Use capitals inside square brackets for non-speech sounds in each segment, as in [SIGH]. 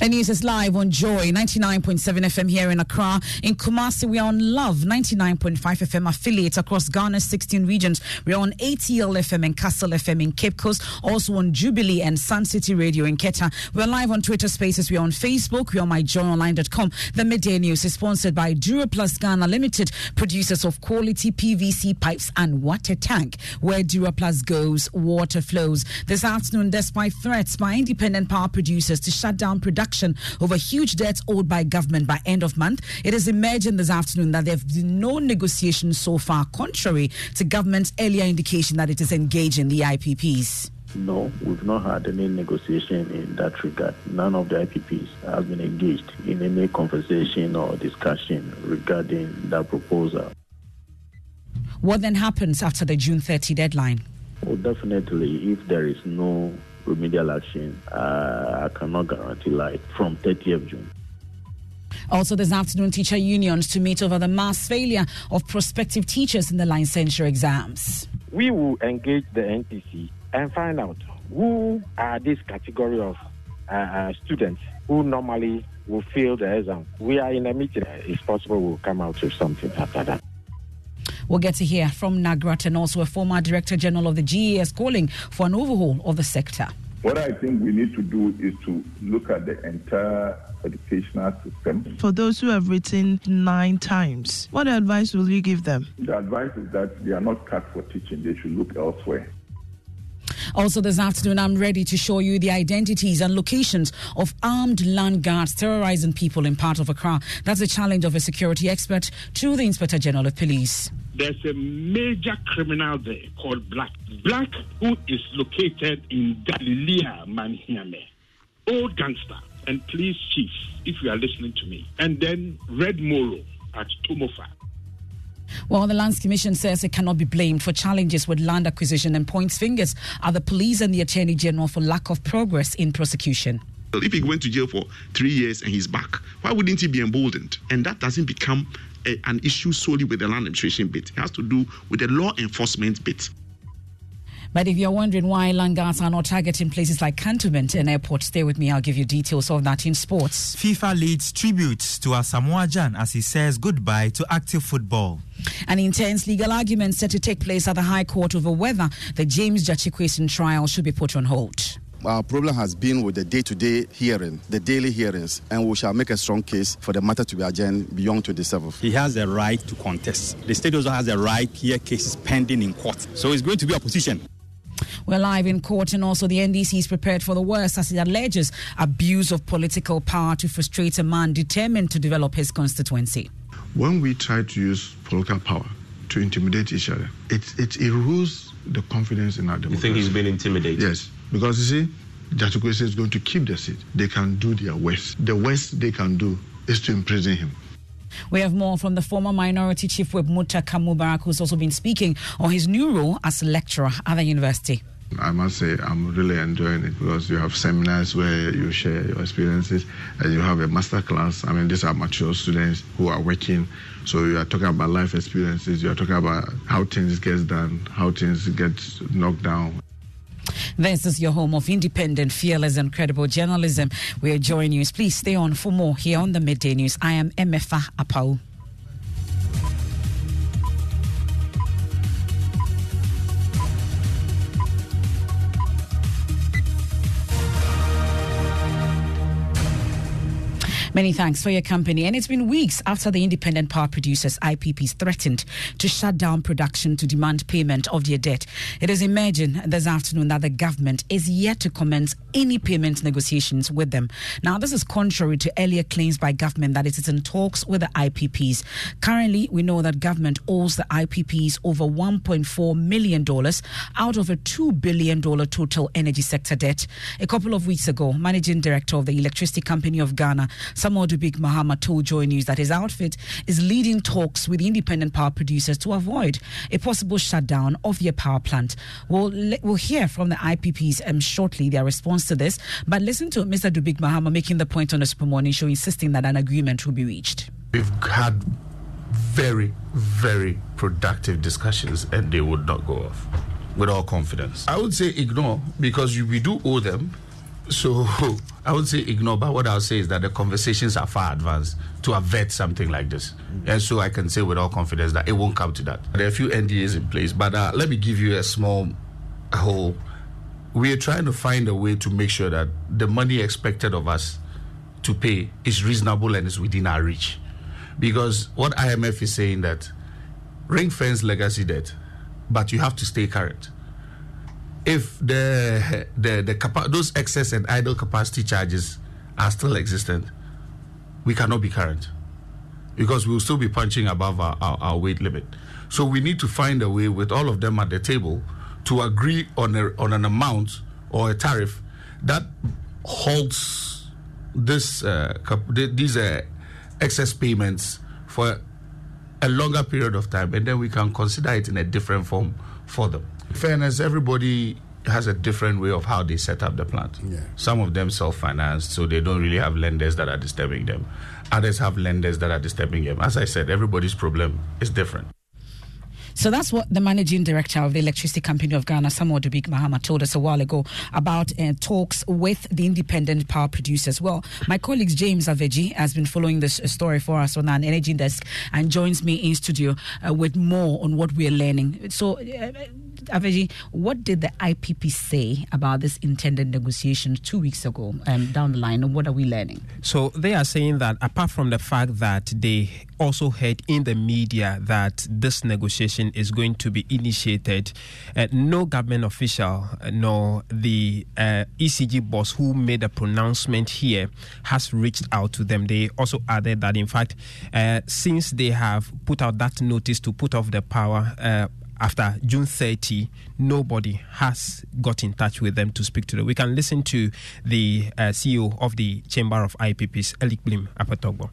The news is live on Joy 99.7 FM here in Accra. In Kumasi, we are on Love 99.5 FM affiliates across Ghana's 16 regions. We are on ATL FM and Castle FM in Cape Coast, also on Jubilee and Sun City Radio in Keta. We're live on Twitter Spaces. We're on Facebook. We're on myjoyonline.com. The midday news is sponsored by Duraplus Ghana Limited, producers of quality PVC pipes and water tank. Where Duraplus goes, water flows. This afternoon, despite threats by independent power producers to shut down production over huge debts owed by government by end of month. It is emerging this afternoon that there have been no negotiations so far, contrary to government's earlier indication that it is engaging the IPPs. No, we've not had any negotiation in that regard. None of the IPPs has been engaged in any conversation or discussion regarding that proposal. What then happens after the June 30 deadline? Well, definitely, if there is no remedial action, uh, I cannot guarantee light from 30th June. Also, this afternoon, teacher unions to meet over the mass failure of prospective teachers in the licensure exams. We will engage the NTC and find out who are this category of uh, uh, students who normally will fail the exam. We are in a meeting. It's possible we'll come out with something after that. We'll get to hear from NAGRAT and also a former Director General of the GES calling for an overhaul of the sector. What I think we need to do is to look at the entire educational system. For those who have written nine times, what advice will you give them? The advice is that they are not cut for teaching, they should look elsewhere. Also, this afternoon, I'm ready to show you the identities and locations of armed land guards terrorizing people in part of Accra. That's a challenge of a security expert to the Inspector General of Police. There's a major criminal there called Black. Black, who is located in Galilea, Manhiame. Old gangster and police chief, if you are listening to me. And then Red Moro at Tomofa. Well, the Lands Commission says it cannot be blamed for challenges with land acquisition and points fingers at the police and the Attorney General for lack of progress in prosecution. If he went to jail for three years and he's back, why wouldn't he be emboldened? And that doesn't become a, an issue solely with the land administration bit. It has to do with the law enforcement bit. But if you're wondering why land guards are not targeting places like cantonment and airport, stay with me. I'll give you details of that in sports. FIFA leads tributes to Asamoah Gyan as he says goodbye to active football. An intense legal argument set to take place at the High Court over whether the James Gyakye trial should be put on hold. Our problem has been with the day to day hearing, the daily hearings, and we shall make a strong case for the matter to be adjourned beyond 27th. He has a right to contest. The state also has a right to hear cases pending in court. So it's going to be opposition. We're live in court, and also the NDC is prepared for the worst as it alleges abuse of political power to frustrate a man determined to develop his constituency. When we try to use political power to intimidate each other, it, it erodes the confidence in our democracy. You think he's been intimidated? Yes, because you see, Gyakye Quayson is going to keep the seat. They can do their worst. The worst they can do is to imprison him. We have more from the former minority chief whip Muntaka Mubarak, who's also been speaking on his new role as lecturer at the university. I must say I'm really enjoying it because you have seminars where you share your experiences and you have a master class. I mean, these are mature students who are working. So you are talking about life experiences. You are talking about how things get done, how things get knocked down. This is your home of independent, fearless, and credible journalism. We are joining you. Please stay on for more here on the Midday News. I am Emefa Apawu. Many thanks for your company. And it's been weeks after the Independent Power Producers IPPs threatened to shut down production to demand payment of their debt. It is emerging this afternoon that the government is yet to commence any payment negotiations with them. Now, this is contrary to earlier claims by government that it is in talks with the IPPs. Currently, we know that government owes the IPPs over $1.4 million out of a $2 billion total energy sector debt. A couple of weeks ago, Managing Director of the Electricity Company of Ghana, Samuel Dubik Mahama told Joy News that his outfit is leading talks with independent power producers to avoid a possible shutdown of their power plant. We'll, we'll hear from the IPPs um, shortly their response to this, but listen to Mr. Dubik Mahama making the point on the Super Morning Show, insisting that an agreement will be reached. We've had very, very productive discussions and they would not go off with all confidence. I would say ignore because we do owe them so [LAUGHS] I would say ignore, but what I'll say is that the conversations are far advanced to avert something like this. Mm-hmm. And so I can say with all confidence that it won't come to that. There are a few NDAs in place, but uh, let me give you a small whole. We are trying to find a way to make sure that the money expected of us to pay is reasonable and is within our reach. Because what IMF is saying that ring fence legacy debt, but you have to stay current if the the the capa- those excess and idle capacity charges are still existent, we cannot be current because we will still be punching above our, our, our, weight limit. So we need to find a way with all of them at the table to agree on a, on an amount or a tariff that holds this uh, these uh, excess payments for a longer period of time, and then we can consider it in a different form for them fairness, everybody has a different way of how they set up the plant. Yeah. Some of them self financed, so they don't really have lenders that are disturbing them. Others have lenders that are disturbing them. As I said, everybody's problem is different. So that's what the managing director of the Electricity Company of Ghana, Samuel Dubik Mahama, told us a while ago about uh, talks with the independent power producers. Well, my colleague James Avedzi has been following this story for us on an energy desk and joins me in studio uh, with more on what we are learning. So, uh, Avedzi, what did the IPP say about this intended negotiation two weeks ago um, down the line? And what are we learning? So they are saying that apart from the fact that they also heard in the media that this negotiation is going to be initiated, uh, no government official uh, nor the uh, ECG boss who made a pronouncement here has reached out to them. They also added that, in fact, uh, since they have put out that notice to put off the power uh, after June 30, nobody has got in touch with them to speak to them. We can listen to the uh, CEO of the Chamber of IPPs, Elik Blim Apatogbo.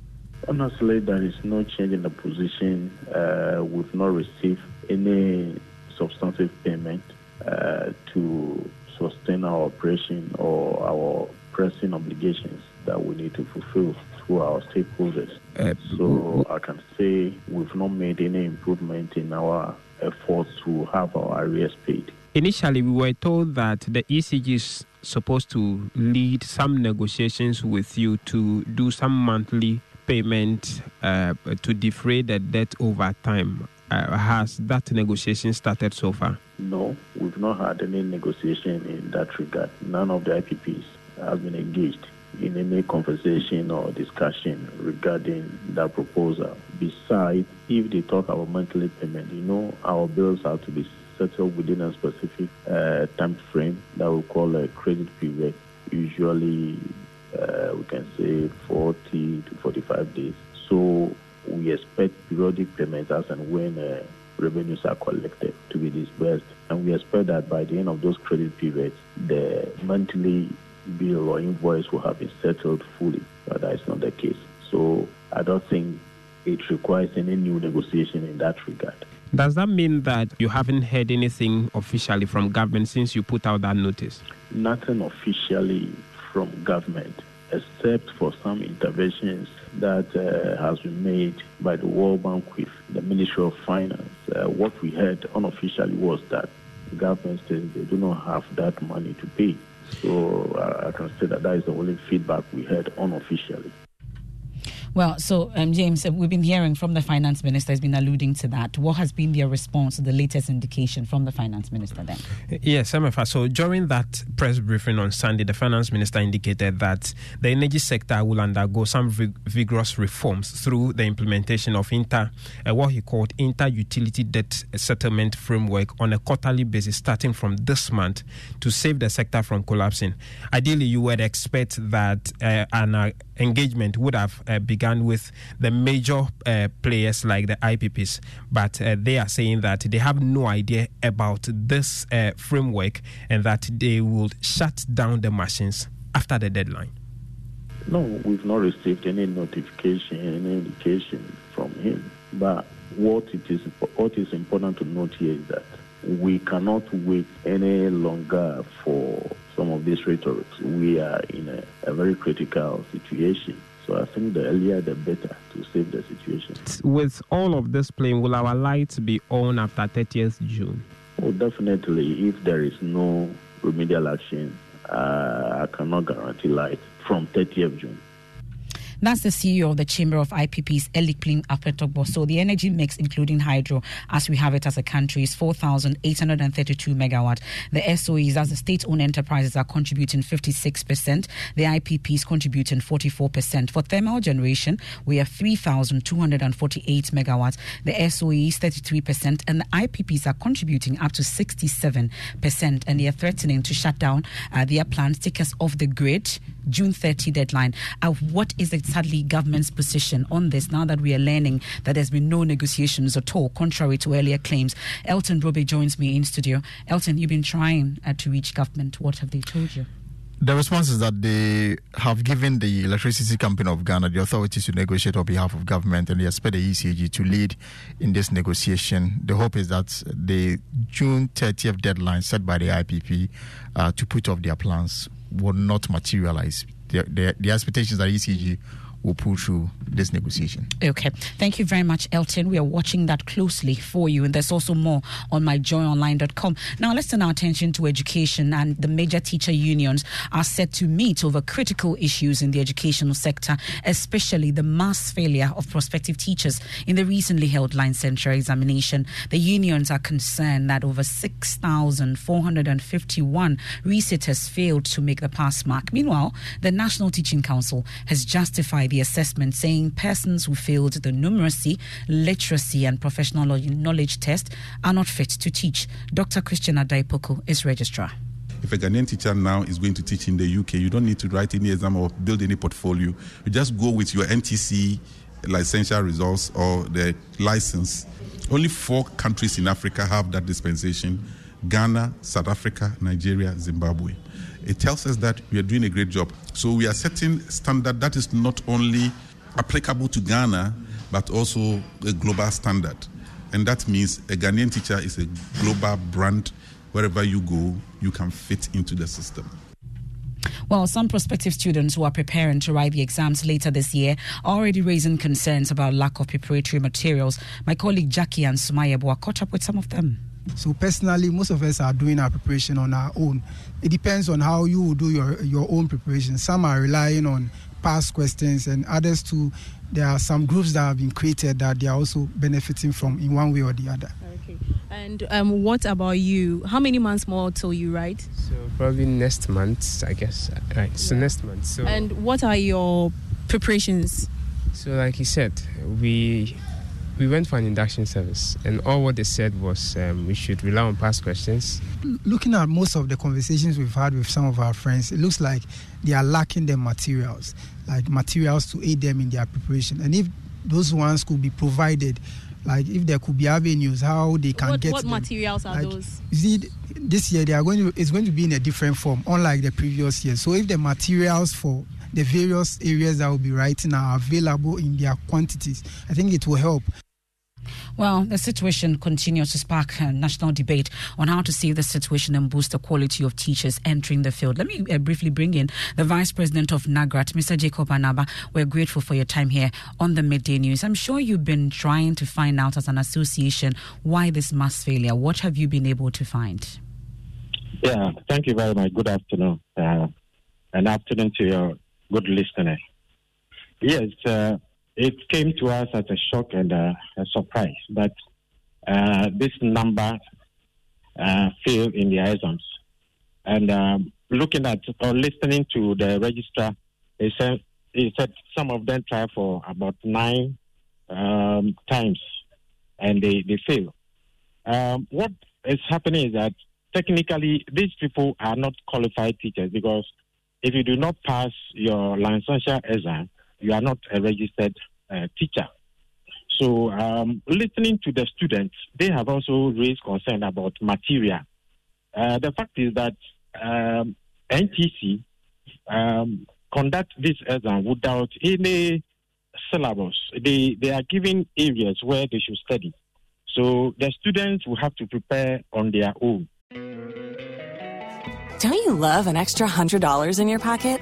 Honestly, there is no change in the position. Uh, we've not received any substantive payment uh, to sustain our operation or our pressing obligations that we need to fulfill through our stakeholders. Uh, so I can say we've not made any improvement in our efforts to have our arrears paid. Initially, we were told that the ECG is supposed to lead some negotiations with you to do some monthly payment uh, to defray the debt over time. Uh, has that negotiation started so far? No, we've not had any negotiation in that regard. None of the IPPs have been engaged in any conversation or discussion regarding that proposal. Besides, if they talk about monthly payment, you know, our bills have to be settled within a specific uh, time frame that we call a credit period. Usually, uh, we can say 40 to 45 days. So we expect periodic payments as and when uh, revenues are collected to be disbursed. And we expect that by the end of those credit periods, the monthly bill or invoice will have been settled fully, but that is not the case. So I don't think it requires any new negotiation in that regard. Does that mean that you haven't heard anything officially from government since you put out that notice? Nothing officially from government, except for some interventions that uh, has been made by the World Bank with the Ministry of Finance. Uh, what we heard unofficially was that the government says they do not have that money to pay. So uh, I can say that that is the only feedback we had unofficially. Well, so um, James, uh, we've been hearing from the finance minister has been alluding to that. What has been their response to the latest indication from the finance minister then? Yes, Emefa. So during that press briefing on Sunday, the finance minister indicated that the energy sector will undergo some vig- vigorous reforms through the implementation of inter, uh, what he called inter-utility debt settlement framework on a quarterly basis starting from this month to save the sector from collapsing. Ideally, you would expect that uh, an uh, engagement would have uh, begun with the major uh, players like the IPPs, but uh, they are saying that they have no idea about this uh, framework and that they will shut down the machines after the deadline. No, we've not received any notification, any indication from him. But what it is, what is important to note here is that we cannot wait any longer for some of these rhetorics. We are in a, a very critical situation. So I think the earlier the better to save the situation. With all of this playing, will our lights be on after 30th June? Oh, definitely. If there is no remedial action, uh, I cannot guarantee light from 30th June. That's the CEO of the Chamber of IPPs, Elikplim Apetorgbor. So the energy mix, including hydro, as we have it as a country, is 4,832 megawatt. The SOEs, as the state-owned enterprises, are contributing 56%. The IPPs contributing 44%. For thermal generation, we have 3,248 megawatts. The SOEs 33%, and the IPPs are contributing up to 67%. And they are threatening to shut down uh, their plants, take us off the grid June 30 deadline. Uh, what is exactly government's position on this now that we are learning that there's been no negotiations at all, contrary to earlier claims? Elton Brobbey joins me in studio. Elton, you've been trying uh, to reach government. What have they told you? The response is that they have given the Electricity Company of Ghana the authority to negotiate on behalf of government and they expect the ECG to lead in this negotiation. The hope is that the June 30th deadline set by the IPP uh, to put off their plans will not materialize. The, the, the expectations that ECG will pull through this negotiation. Okay. Thank you very much, Elton. We are watching that closely for you. And there's also more on myjoyonline.com. Now, let's turn our attention to education. And the major teacher unions are set to meet over critical issues in the educational sector, especially the mass failure of prospective teachers in the recently held licensure examination. The unions are concerned that over 6,451 resitters failed to make the pass mark. Meanwhile, the National Teaching Council has justified the assessment, saying persons who failed the numeracy, literacy, and professional knowledge test are not fit to teach. Dr. Christian Addai-Poku is registrar. If a Ghanaian teacher now is going to teach in the UK, you don't need to write any exam or build any portfolio. You just go with your NTC licensure results or the license. Only four countries in Africa have that dispensation Ghana, South Africa, Nigeria, Zimbabwe. It tells us that we are doing a great job. So we are setting standard that is not only applicable to Ghana, but also a global standard. And that means a Ghanaian teacher is a global brand. Wherever you go, you can fit into the system. Well, some prospective students who are preparing to write the exams later this year are already raising concerns about lack of preparatory materials. My colleague Jackie and Sumaya Boa caught up with some of them. So personally, most of us are doing our preparation on our own. It depends on how you do your your own preparation. Some are relying on past questions, and others too. There are some groups that have been created that they are also benefiting from in one way or the other. Okay. And um, what about you? How many months more till you write? So probably next month, I guess. Right. So yeah. next month. So. And what are your preparations? So like you said, we we went for an induction service, and all what they said was um, we should rely on past questions. Looking at most of the conversations we've had with some of our friends, it looks like they are lacking the materials, like materials to aid them in their preparation. And if those ones could be provided, like if there could be avenues how they can what, get what them. materials are like, those see this year they are going to it's going to be in a different form unlike the previous year so if the materials for the various areas that will be writing are available in their quantities i think it will help well, the situation continues to spark a national debate on how to save the situation and boost the quality of teachers entering the field. Let me uh, briefly bring in the Vice President of NAGRAT, Mr. Jacob Anaba. We're grateful for your time here on the Midday News. I'm sure you've been trying to find out as an association why this mass failure. What have you been able to find? Yeah, thank you very much. Good afternoon. Uh, and afternoon to your good listener. Yes, uh, it came to us as a shock and a, a surprise that uh, this number uh, failed in the exams. And um, looking at or listening to the registrar, he said, he said some of them tried for about nine um, times and they, they fail. Um, what is happening is that technically these people are not qualified teachers because if you do not pass your licensure exam, you are not a registered uh, teacher. So, um, listening to the students, they have also raised concern about material. Uh, the fact is that um, NTC um, conduct this exam without any syllabus. They they are giving areas where they should study. So the students will have to prepare on their own. Don't you love an extra hundred dollars in your pocket?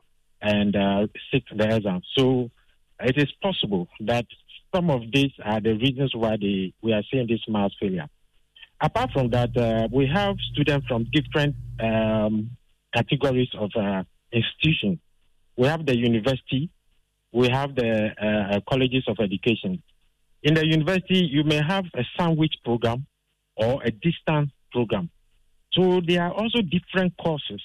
And uh, sit the exam. So it is possible that some of these are the reasons why we are seeing this mass failure. Apart from that, uh, we have students from different um, categories of uh, institutions. We have the university, we have the uh, colleges of education. In the university, you may have a sandwich program or a distance program. So there are also different courses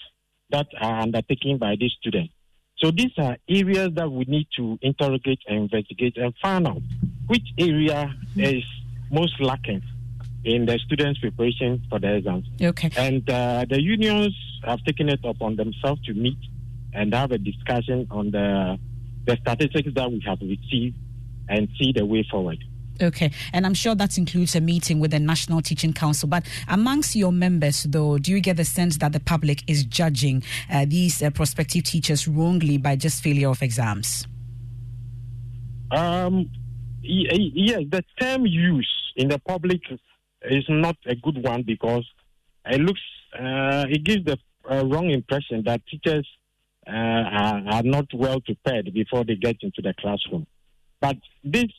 that are undertaken by these students. So these are areas that we need to interrogate and investigate and find out which area is most lacking in the students' preparation for the exams. Okay. And uh, the unions have taken it upon themselves to meet and have a discussion on the the statistics that we have received and see the way forward. Okay, and I'm sure that includes a meeting with the National Teaching Council. But amongst your members, though, do you get the sense that the public is judging uh, these uh, prospective teachers wrongly by just failure of exams? Um, yes, the term use in the public is not a good one because it looks, uh, it gives the uh, wrong impression that teachers uh, are, are not well prepared before they get into the classroom. But this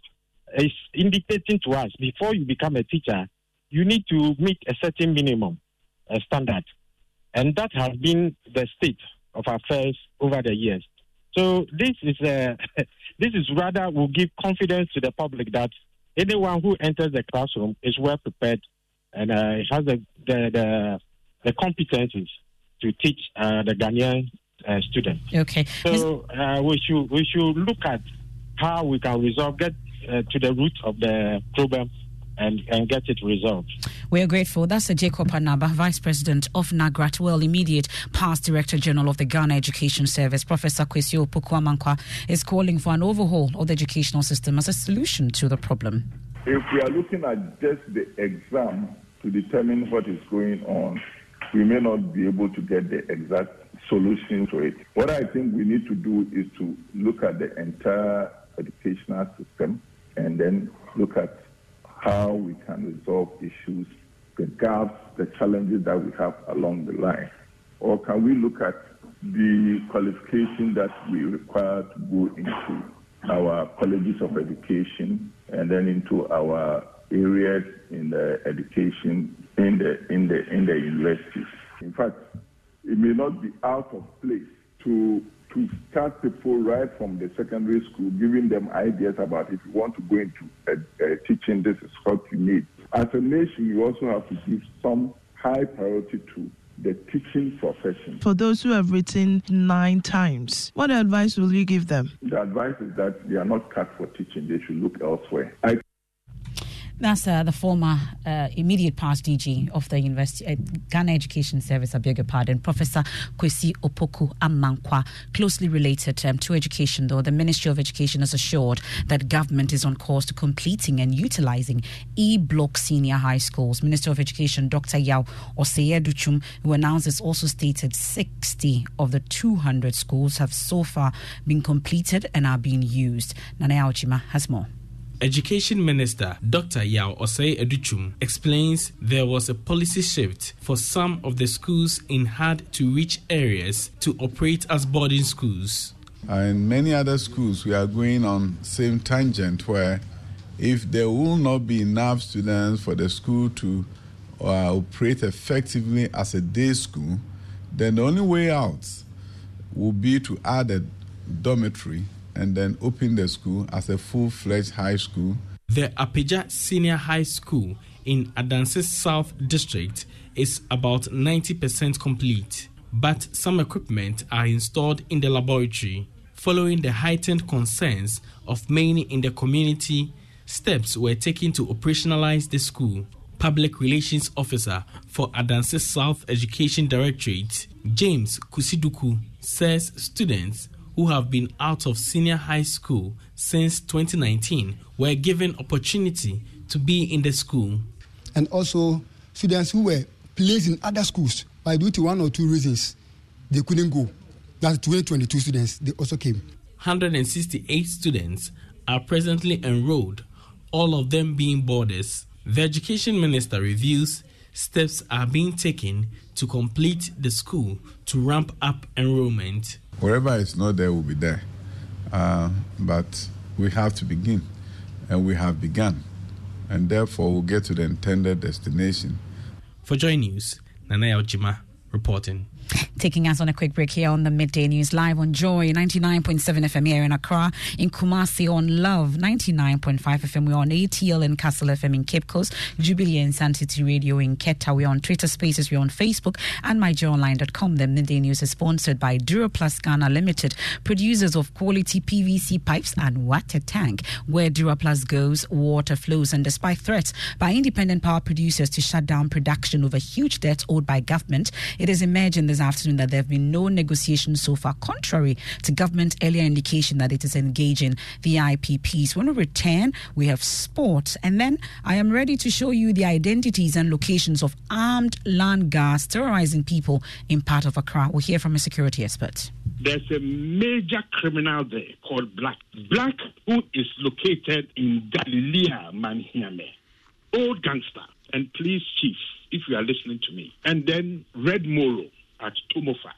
is indicating to us before you become a teacher, you need to meet a certain minimum a standard. And that has been the state of affairs over the years. So this is a, [LAUGHS] this is rather will give confidence to the public that anyone who enters the classroom is well prepared and uh, has the, the, the, the competencies to teach uh, the Ghanaian uh, students. Okay. So uh, we should we should look at how we can resolve get uh, to the root of the problem and, and get it resolved. We are grateful. That's a Jacob Anaba, Vice President of NAGRAT, well, immediate past Director General of the Ghana Education Service. Professor Kwesi Opoku-Amankwah is calling for an overhaul of the educational system as a solution to the problem. If we are looking at just the exam to determine what is going on, we may not be able to get the exact solution to it. What I think we need to do is to look at the entire educational system and then look at how we can resolve issues, the gaps, the challenges that we have along the line. Or can we look at the qualification that we require to go into our colleges of education and then into our areas in the education in the in the in the universities. In fact, it may not be out of place to to start people right from the secondary school, giving them ideas about if you want to go into uh, uh, teaching, this is what you need. As a nation, you also have to give some high priority to the teaching profession. For those who have written nine times, what advice will you give them? The advice is that they are not cut for teaching, they should look elsewhere. I that's uh, the former uh, immediate past DG of the University uh, Ghana Education Service, I beg your pardon, Professor Kwesi Opoku Amankwa. Closely related um, to education, though, the Ministry of Education has assured that government is on course to completing and utilizing E-block senior high schools. Minister of Education Dr. Yao Osei-Adutwum, who announced this, also stated 60 of the 200 schools have so far been completed and are being used. Nana Ochima has more. Education Minister Dr. Yao Osei Adutwum explains there was a policy shift for some of the schools in hard to reach areas to operate as boarding schools. In many other schools, we are going on same tangent where if there will not be enough students for the school to uh, operate effectively as a day school, then the only way out will be to add a dormitory and then open the school as a full fledged high school. The Apija Senior High School in Adansi South District is about 90% complete, but some equipment are installed in the laboratory. Following the heightened concerns of many in the community, steps were taken to operationalize the school. Public Relations Officer for Adansi South Education Directorate, James Kusiduku, says students who have been out of senior high school since 2019 were given opportunity to be in the school. And also students who were placed in other schools by due to one or two reasons they couldn't go. That's 2022 students, they also came. 168 students are presently enrolled, all of them being boarders. The education minister reviews steps are being taken to complete the school to ramp up enrollment. Wherever it's not there, will be there. Uh, but we have to begin, and we have begun, and therefore we'll get to the intended destination. For Joy News, Nana Ojima reporting. Taking us on a quick break here on the Midday News Live on Joy 99.7 FM here in Accra, in Kumasi on Love 99.5 FM. We're on ATL and Castle FM in Cape Coast, Jubilee and Sun City Radio in Keta. We're on Twitter Spaces, we're on Facebook and myjoyonline.com. The Midday News is sponsored by Duraplus Ghana Limited, producers of quality PVC pipes and water tank. Where Duraplus goes, water flows. And despite threats by independent power producers to shut down production over huge debts owed by government, it is emerging this afternoon that there have been no negotiations so far, contrary to government earlier indication that it is engaging the IPPs. When we return, we have sport, and then I am ready to show you the identities and locations of armed land guards terrorizing people in part of Accra. We'll hear from a security expert. There's a major criminal there called Black. Black, who is located in Galilea, Manhiame. Old gangster and police chief, if you are listening to me. And then Red Moro at Tomofa.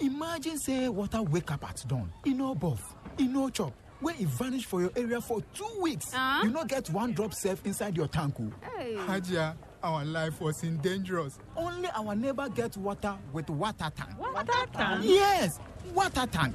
Imagine say water wake up at dawn, e no buff, e no chop, wey e vanish for your area for two weeks. Uh? You no get one drop safe inside your tank o. Hey. Hajia, our life was in dangerous. Only our neighbor get water with water tank. Water tank? Yes, water tank.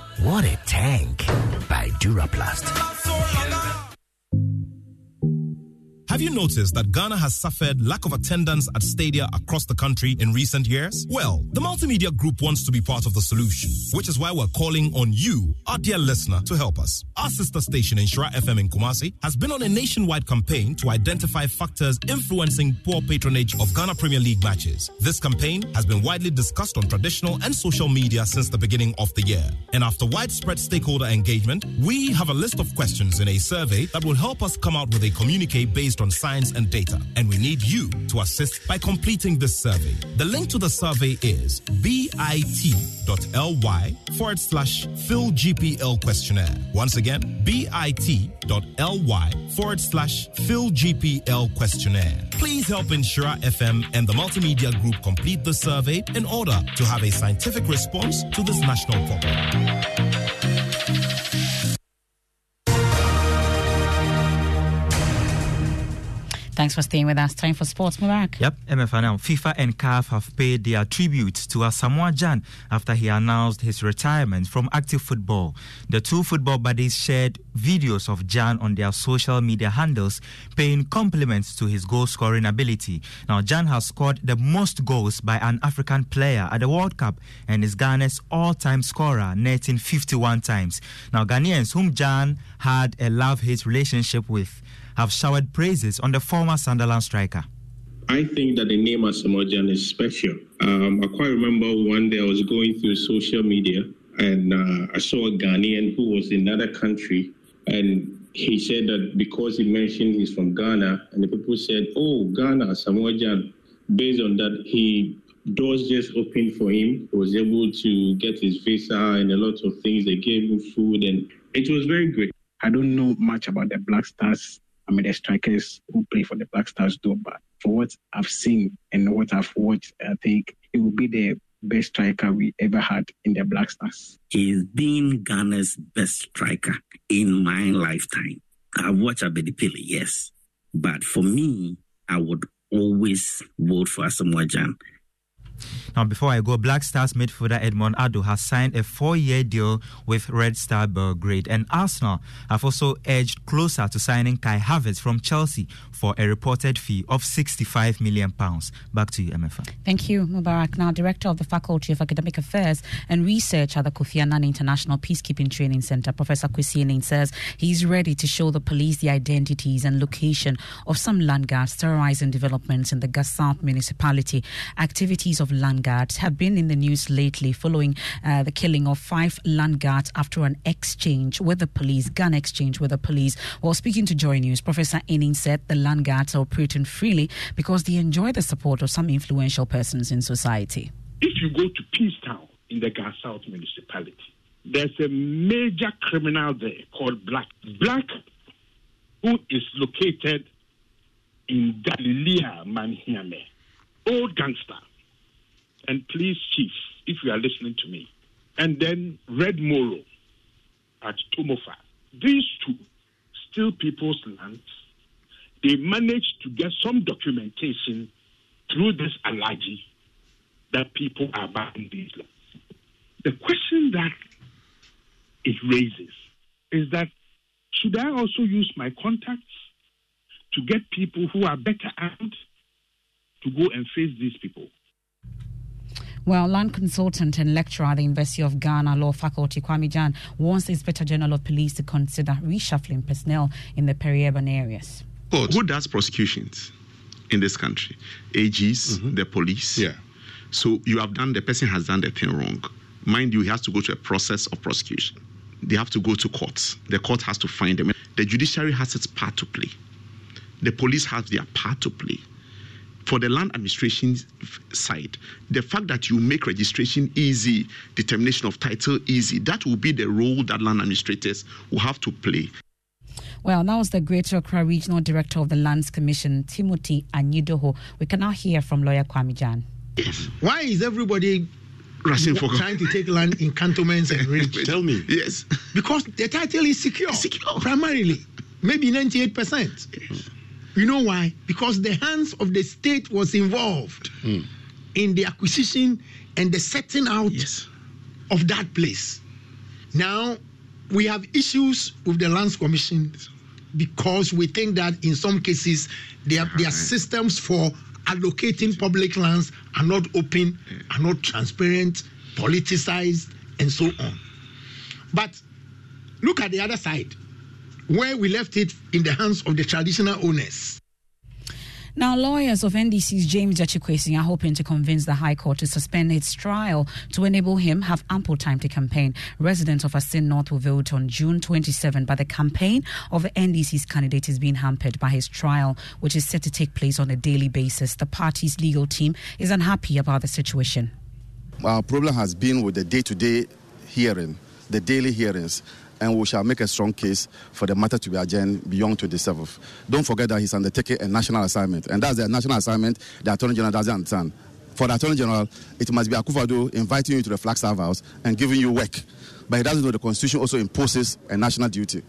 What a tank! By Duraplast. Have you noticed that Ghana has suffered lack of attendance at stadia across the country in recent years? Well, the Multimedia Group wants to be part of the solution, which is why we're calling on you, our dear listener, to help us. Our sister station, Nhyira FM in Kumasi, has been on a nationwide campaign to identify factors influencing poor patronage of Ghana Premier League matches. This campaign has been widely discussed on traditional and social media since the beginning of the year. And after widespread stakeholder engagement, we have a list of questions in a survey that will help us come out with a communique based on science and data. And we need you to assist by completing this survey. The link to the survey is bit.ly forward slash PhilGPL questionnaire. Once again, bit.ly forward slash PhilGPL questionnaire. Please help Nhyira FM and the Multimedia Group complete the survey in order to have a scientific response to this national problem. Thanks for staying with us. Time for sports, Mubarak. Yep, Emefa now. FIFA and CAF have paid their tribute to Asamoah Gyan after he announced his retirement from active football. The two football buddies shared videos of Gyan on their social media handles, paying compliments to his goal scoring ability. Now, Gyan has scored the most goals by an African player at the World Cup and is Ghana's all time scorer, netting 51 times. Now, Ghanaians, whom Gyan had a love hate relationship with, have showered praises on the former Sunderland striker. I think that the name Asamoah is special. Um, I quite remember one day I was going through social media and uh, I saw a Ghanaian who was in another country and he said that because he mentioned he's from Ghana and the people said, oh, Ghana, Samoa Based on that, he doors just opened for him. He was able to get his visa and a lot of things. They gave him food and it was very great. I don't know much about the Black Stars. I mean, the strikers who play for the Black Stars do, but for what I've seen and what I've watched, I think it will be the best striker we ever had in the Black Stars. He's been Ghana's best striker in my lifetime. I've watched Abedi Pele, yes. But for me, I would always vote for Asamoah Gyan now, before I go, Black Stars midfielder Edmond Addo has signed a four year deal with Red Star Belgrade, and Arsenal have also edged closer to signing Kai Havertz from Chelsea for a reported fee of £65 million. Back to you, Emefa. Thank you, Mubarak. Now, Director of the Faculty of Academic Affairs and Research at the Kofi Annan International Peacekeeping Training Center, Professor Kwesi Aning, says he's ready to show the police the identities and location of some land guards terrorizing developments in the Gas South municipality. Activities of land guards have been in the news lately following uh, the killing of five land guards after an exchange with the police, gun exchange with the police. While speaking to Joy News, Professor Aning said the land guards are operating freely because they enjoy the support of some influential persons in society. If you go to Peacetown in the Ga South municipality, there's a major criminal there called Black. Black, who is located in Galilea, Manhiame, old gangster and please, Chief, if you are listening to me, and then Red Moro at Tomofa. These two steal people's lands. They managed to get some documentation through this allergy that people are buying these lands. The question that it raises is that should I also use my contacts to get people who are better armed to go and face these people? Well, land consultant and lecturer at the University of Ghana Law Faculty, Kwame Gyan, wants the Inspector General of Police to consider reshuffling personnel in the peri-urban areas. who does prosecutions in this country? AGs, mm-hmm. the police. Yeah. So you have done, the person has done the thing wrong. Mind you, he has to go to a process of prosecution. They have to go to courts. The court has to find them. The judiciary has its part to play. The police have their part to play for the land administration side, the fact that you make registration easy, determination of title easy, that will be the role that land administrators will have to play. Well, that was the Greater Accra Regional Director of the Lands Commission, Timothy Anyidoho. We can now hear from lawyer Kwame Gyan. Yes. Why is everybody rushing for trying to take land in cantonments and [LAUGHS] range? Tell me. Yes. Because the title is secure. Secure. Primarily. Maybe 98%. Yes. You know why? Because the hands of the state was involved mm. in the acquisition and the setting out yes. of that place. Now, we have issues with the Lands Commission because we think that in some cases their, their systems for allocating public lands are not open, are not transparent, politicized, and so on. But look at the other side where we left it in the hands of the traditional owners. Now, lawyers of NDC's James Gyakye Quayson are hoping to convince the High Court to suspend its trial to enable him have ample time to campaign. Residents of Assin North will vote on June 27, but the campaign of the NDC's candidate is being hampered by his trial, which is set to take place on a daily basis. The party's legal team is unhappy about the situation. Our problem has been with the day-to-day hearing, the daily hearings and we shall make a strong case for the matter to be adjourned beyond 27th. Don't forget that he's undertaking a national assignment, and that's the national assignment the Attorney General doesn't understand. For the Attorney General, it must be Akufo-Addo inviting you to the Flagstaff House and giving you work. But he doesn't know the Constitution also imposes a national duty.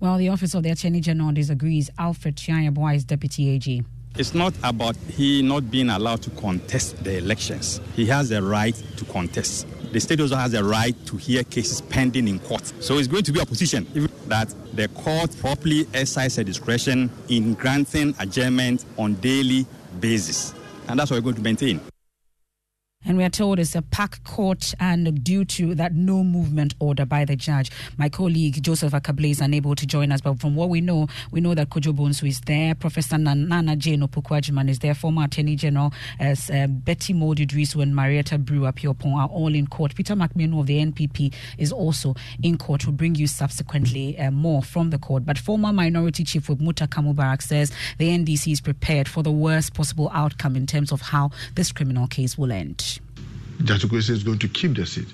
Well, the Office of the Attorney General disagrees. Alfred Tuah-Yeboah is Deputy AG. It's not about he not being allowed to contest the elections. He has a right to contest the state also has a right to hear cases pending in court. So it's going to be a position that the court properly exercise a discretion in granting adjournment on daily basis. And that's what we're going to maintain. And we are told it's a packed court, and due to that no movement order by the judge, my colleague Joseph Ackah-Blay is unable to join us. But from what we know, we know that Kojo Bonsu is there, Professor Naana Jane Opoku-Agyemang is there, former Attorney General as uh, Betty Mould Iddrisu and Marietta Brew Appiah-Opong are all in court. Peter Mac Manu of the NPP is also in court. We'll bring you subsequently uh, more from the court. But former Minority Chief Whip Muntaka Mubarak says the NDC is prepared for the worst possible outcome in terms of how this criminal case will end. Gyakye Quayson is going to keep the seat.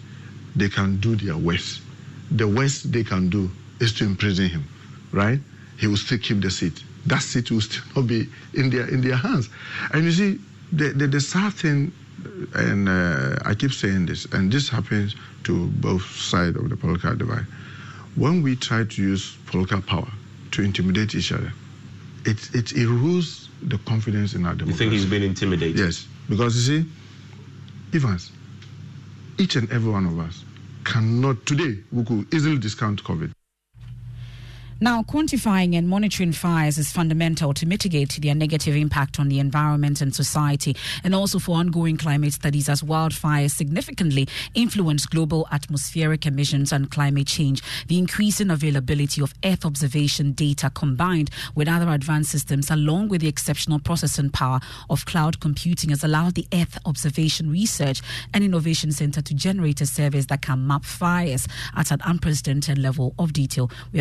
They can do their worst. The worst they can do is to imprison him, right? He will still keep the seat. That seat will still not be in their in their hands. And you see, the the, the sad thing, and uh, I keep saying this, and this happens to both sides of the political divide. When we try to use political power to intimidate each other, it it erodes the confidence in our democracy. You think he's been intimidated? Yes, because you see, Evans, each and every one of us cannot today we could easily discount COVID. Now, quantifying and monitoring fires is fundamental to mitigate their negative impact on the environment and society, and also for ongoing climate studies as wildfires significantly influence global atmospheric emissions and climate change. The increasing availability of Earth observation data combined with other advanced systems, along with the exceptional processing power of cloud computing, has allowed the Earth Observation Research and Innovation Center to generate a service that can map fires at an unprecedented level of detail. We